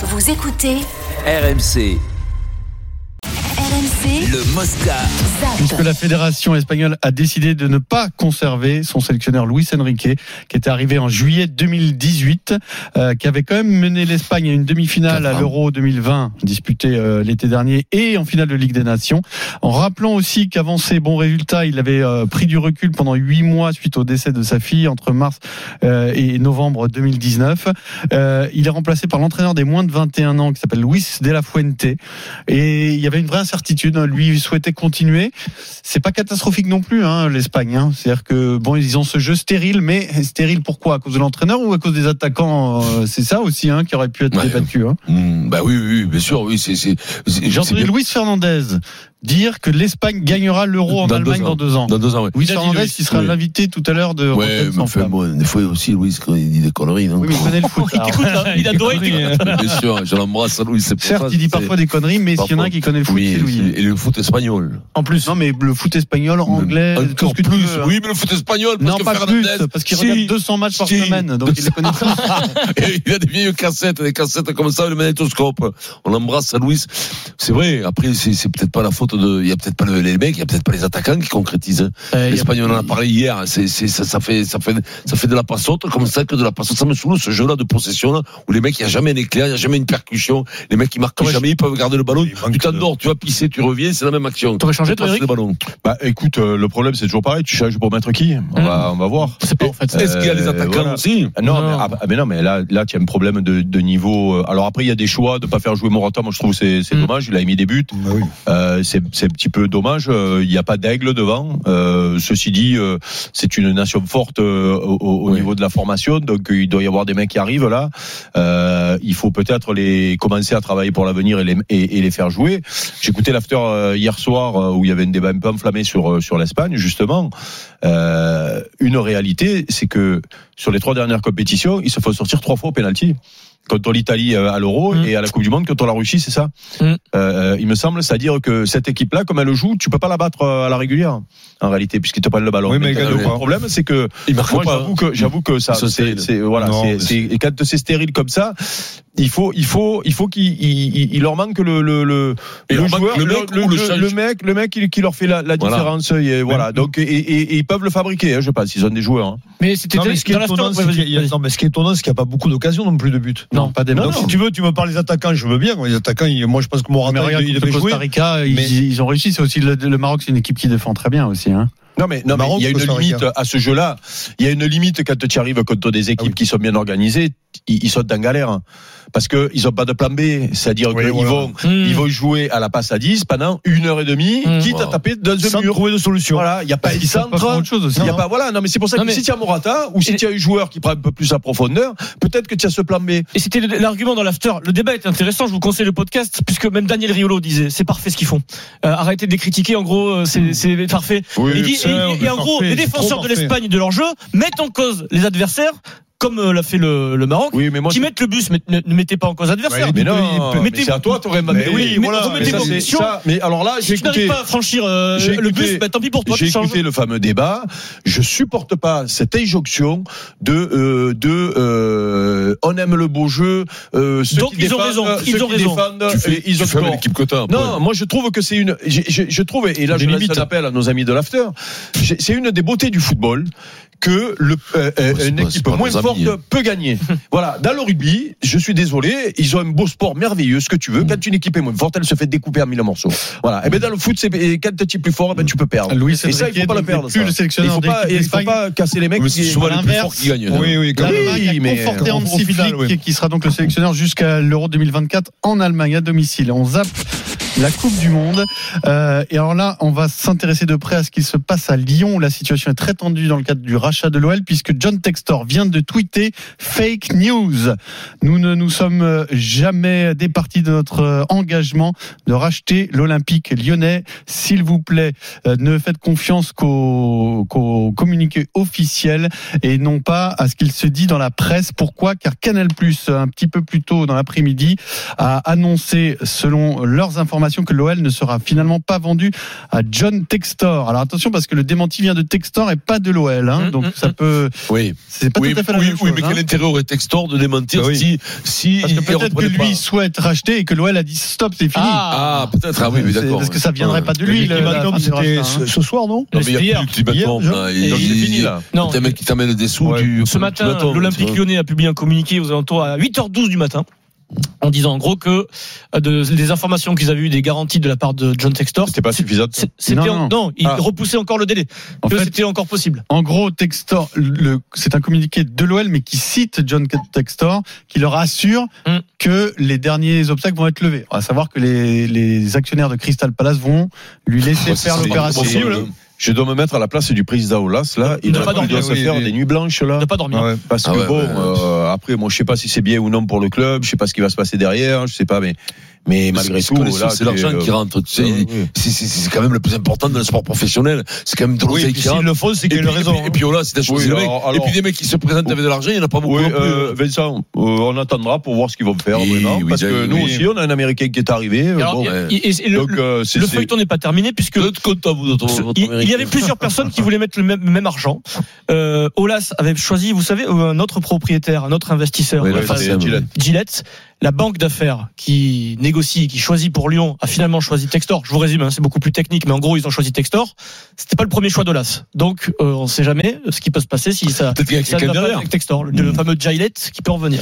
Vous écoutez RMC, RMC le Mosca. Puisque la fédération espagnole a décidé de ne pas conserver son sélectionneur Luis Enrique, qui était arrivé en juillet 2018, euh, qui avait quand même mené l'Espagne à une demi-finale à l'Euro 2020, disputée euh, l'été dernier, et en finale de Ligue des Nations. En rappelant aussi qu'avant ses bons résultats, il avait euh, pris du recul pendant huit mois suite au décès de sa fille entre mars euh, et novembre 2019. Euh, il est remplacé par l'entraîneur des moins de 21 ans qui s'appelle Luis de la Fuente. Et il y avait une vraie incertitude. Hein. Lui, souhaitait continuer. C'est pas catastrophique non plus, hein, l'Espagne. Hein. C'est-à-dire que bon, ils ont ce jeu stérile, mais stérile pourquoi À cause de l'entraîneur ou à cause des attaquants Euh, C'est ça aussi hein, qui aurait pu être Ouais. débattu. Hein? Hmm, bah oui, oui, bien sûr, oui, c'est, c'est, J'ai entendu bien. Luis Fernandez dire que l'Espagne gagnera l'Euro en Dans deux Allemagne ans. dans deux ans. Dans deux ans, ouais. Luis Il Luis, il sera oui. l'invité tout à l'heure de Ouais, Rotten mais enfin, bon, des fois aussi, Louis, quand il dit des conneries, non Oui, mais il connaît le foot. alors. Écoute, là, il. Bien sûr, je l'embrasse, Louis, c'est pour Certes, ça, il dit parfois des conneries, mais s'il y en a un qui connaît le foot, Oui, c'est Louis. et le foot espagnol. En plus. Non, mais le foot espagnol, anglais, tout Encore ce que tu plus. hein. Oui, mais le foot espagnol, parce Non, que pas Fernandez, plus, parce qu'il regarde 200 matchs par semaine, donc il les connaît tous. il a des vieilles cassettes, des cassettes comme ça, le magnétoscope. On l'embrasse à Louis. C'est vrai. Après, c'est, c'est peut-être pas la faute de, il y a peut-être pas le- les mecs, il y a peut-être pas les attaquants qui concrétisent. hein. Euh, on en a parlé hier. C'est, c'est, ça, ça fait, ça fait, ça fait de la passote comme ça que de la passote. Ça me saoule ce jeu-là de possession là où les mecs, il y a jamais un éclair, il y a jamais une percussion. Les mecs, ils marquent jamais, ils peuvent garder le ballon. Tu t'endors, tu vas pisser, tu reviens, c'est la même action. T'aurais changé, toi, Eric le ballon. Bah écoute, euh, le problème c'est toujours pareil, tu changes pour mettre qui? On, va, on va voir. C'est pas en fait. Est-ce qu'il y a les Euh, attaquants voilà. aussi? Ah non, Non. Mais, ah, mais non, mais là, là, tu as un problème de, de niveau. euh, Alors après, il y a des choix de pas faire jouer Morata. Moi, je trouve que c'est c'est Mm. dommage. Il a mis des buts. Euh, c'est c'est un petit peu dommage. Euh, Il n'y a pas d'aigle devant. Euh, ceci dit, euh, c'est une nation forte euh, au, au- Oui. niveau de la formation. Donc, il doit y avoir des mecs qui arrivent là. Euh, il faut peut-être les commencer à travailler pour l'avenir et les, et, et les faire jouer. J'écoutais l'after euh, hier soir où il y avait un débat un peu enflammé sur sur l'Espagne justement. Euh, une réalité, c'est que sur les trois dernières compétitions, ils se font sortir trois fois au penalty. Contre l'Italie euh, à l'Euro Mm. et à la Coupe du Monde contre la Russie, c'est ça. Mm. Euh, il me semble, c'est-à-dire que cette équipe-là, comme elle joue, tu peux pas la battre euh, à la régulière, en réalité, puisqu'ils te prennent le ballon. Oui, mais le pas. problème, c'est que moi, pas. j'avoue que j'avoue que ça, c'est, voilà, c'est, quand c'est stérile comme ça, il faut, il faut, il faut qu'il, il, il- il leur manque le, le, le, le joueur, le mec ou le mec, le mec qui, qui leur fait la, la Voilà. différence. Et voilà. Donc, et, et- et ils peuvent le fabriquer, hein, je pense. Ils ont des joueurs. hein. Mais c'était Non, mais ce qui est étonnant, c'est qu'il y a- vas-y. non, mais ce qui est étonnant, c'est qu'il n'y a pas beaucoup d'occasions non plus de but. Non, pas des Donc, si tu veux, tu me parles des attaquants, je veux bien. Les attaquants, ils- moi, je pense que Mais Morata, regarde, il, il contre devait jouer. Costa Rica, ils, mais- ils ont réussi. C'est aussi le, le Maroc, c'est une équipe qui défend très bien aussi. Hein. Non mais, non, mais Maroc, il y a une limite à ce jeu-là. Il y a une limite quand tu arrives contre des équipes Ah oui. qui sont bien organisées, ils, ils sautent en galère. hein. Parce que ils ont pas de plan B. C'est-à-dire Oui, qu'ils voilà. vont, ils vont jouer à la passe à 10 pendant une heure et demie, Mm. quitte à taper dans un Sans mur. trouver de solution. Voilà, il n'y a pas de centre. Il y a pas, voilà, non, mais c'est pour ça Non, que mais- si tu as Morata ou si tu as un joueur qui prend un peu plus à profondeur, peut-être que tu as ce plan B. Et c'était l'argument dans l'after. Le débat est intéressant. Je vous conseille le podcast puisque même Daniel Riolo disait c'est parfait ce qu'ils font. Euh, arrêtez de les critiquer. En gros, euh, c'est c'est parfait. Oui, dit, et, en gros, parfait, les défenseurs de l'Espagne et de leur jeu mettent en cause les adversaires, comme euh, l'a fait le, le Maroc. Oui, mais moi, qui mettent le bus, mais ne, ne mettez pas en cause mais non, mais mettez- c'est à toi, t'aurais Mais mais oui, mais voilà. mais ça, ça. Mais alors là, j'ai si tu n'arrives écouté. pas à franchir euh, le bus, bah, tant pis pour toi, J'ai écouté le fameux débat. Je supporte pas cette injonction de euh, de euh, on aime le beau jeu. Euh, ceux Donc, qui ils ont raison, ceux ils ont raison. Tu fais, ils ont l'équipe t'as. Non, moi je trouve que c'est une. Je, trouve et là je lance un appel à nos amis de l'after. C'est une des beautés du football que le, euh, une équipe moins forte hein. peut gagner. voilà, dans le rugby, je suis désolé, ils ont un beau sport merveilleux, ce que tu veux. Quand une équipe est moins forte, elle se fait découper en mille morceaux. Voilà. Et ben dans le foot, c'est quand tu es plus fort, eh ben tu peux perdre. Luis et ça, il Enrique faut pas le perdre. plus le Il sélectionneur faut pas, il faut pas casser les mecs. Mais qui- souvent les plus forts qui gagnent. Oui, oui, quand même. L'Allemagne Oui, mais- conforté Flick, oui. qui sera donc le sélectionneur jusqu'à l'Euro 2024 en Allemagne à domicile. On zappe la Coupe du Monde. Euh, et alors là, on va s'intéresser de près à ce qui se passe à Lyon, la situation est très tendue dans le cadre du rachat de l'OL, puisque John Textor vient de tweeter fake news. Nous ne nous sommes jamais départis de notre euh, engagement de racheter l'Olympique lyonnais. S'il vous plaît, euh, ne faites confiance qu'au qu'au communiqué officiel et non pas à ce qu'il se dit dans la presse. Pourquoi? Car Canal+, un petit peu plus tôt dans l'après-midi, a annoncé, selon leurs informations, information que l'OL ne sera finalement pas vendu à John Textor. Alors attention parce que le démenti vient de Textor et pas de l'OL, hein, Mmh, donc mmh, ça mmh. peut. Oui. C'est pas oui, tout à fait la oui, même oui, chose. mais hein. quel intérêt aurait Textor de démentir Ah oui. si, si peut-être que lui pas souhaite racheter et que l'OL a dit stop, c'est fini. Ah, peut-être, ah oui, mais d'accord. Parce que ça viendrait Ouais. pas de lui. C'était hein. ce, soir, non Non, mais il y Hier. a plus d'ultimatum, c'est il- fini, là. Non, un mec qui t'amène des sous. Ce matin, l'Olympique vois. lyonnais a publié un communiqué aux alentours à 8h12 du matin. En disant en gros que euh, de, des informations qu'ils avaient eues, des garanties de la part de John Textor, C'était pas suffisant. c'était Non, en- non. non, il Ah. repoussait encore le délai. En que c'était encore possible. En gros, Textor, c'est un communiqué de l'OL, mais qui cite John Textor, qui leur assure Mm. que les derniers obstacles vont être levés. À savoir que les, les actionnaires de Crystal Palace vont lui laisser Ouais, faire c'est- c'est l'opération. Je dois me mettre à la place du président Olas, là. Il doit doit, pas il doit dormir, se oui, faire oui. des nuits blanches, là. Ne pas dormir. Ouais. Parce Ah que ouais, bon, ouais. euh, après, moi, je sais pas si c'est bien ou non pour le club, je sais pas ce qui va se passer derrière, je sais pas, mais, mais malgré tout, là, c'est l'argent tu- qui rentre, tu sais. C'est c'est- c'est quand même le plus important dans le sport professionnel. C'est quand même de l'oseille qui rentre. le font, c'est Et qu'il puis, a raison. et puis, et puis voilà, c'est t'as choisi Oui, le mec. alors- Et puis des mecs qui se présentent avec de l'argent, il n'y en a pas beaucoup. Oui, non plus. euh, Vincent, euh, on attendra pour voir ce qu'ils vont faire oui, parce que oui, nous aussi, on a un Américain qui est arrivé. Alors, bon, il y a- ouais. et- et le, euh, feuilleton n'est pas terminé puisque il, y avait plusieurs personnes qui voulaient mettre le même, argent. Euh, Olas avait choisi, vous savez, un autre propriétaire, un autre investisseur, Gillette. La banque d'affaires qui négocie, qui choisit pour Lyon, a finalement choisi Textor. Je vous résume, hein, c'est beaucoup plus technique, mais en gros, ils ont choisi Textor. C'était pas le premier choix d'Olas. Donc, euh, on sait jamais ce qui peut se passer si ça, Peut-être qu'il y a ne quelqu'un derrière. Textor, le, le fameux Gillette qui peut revenir.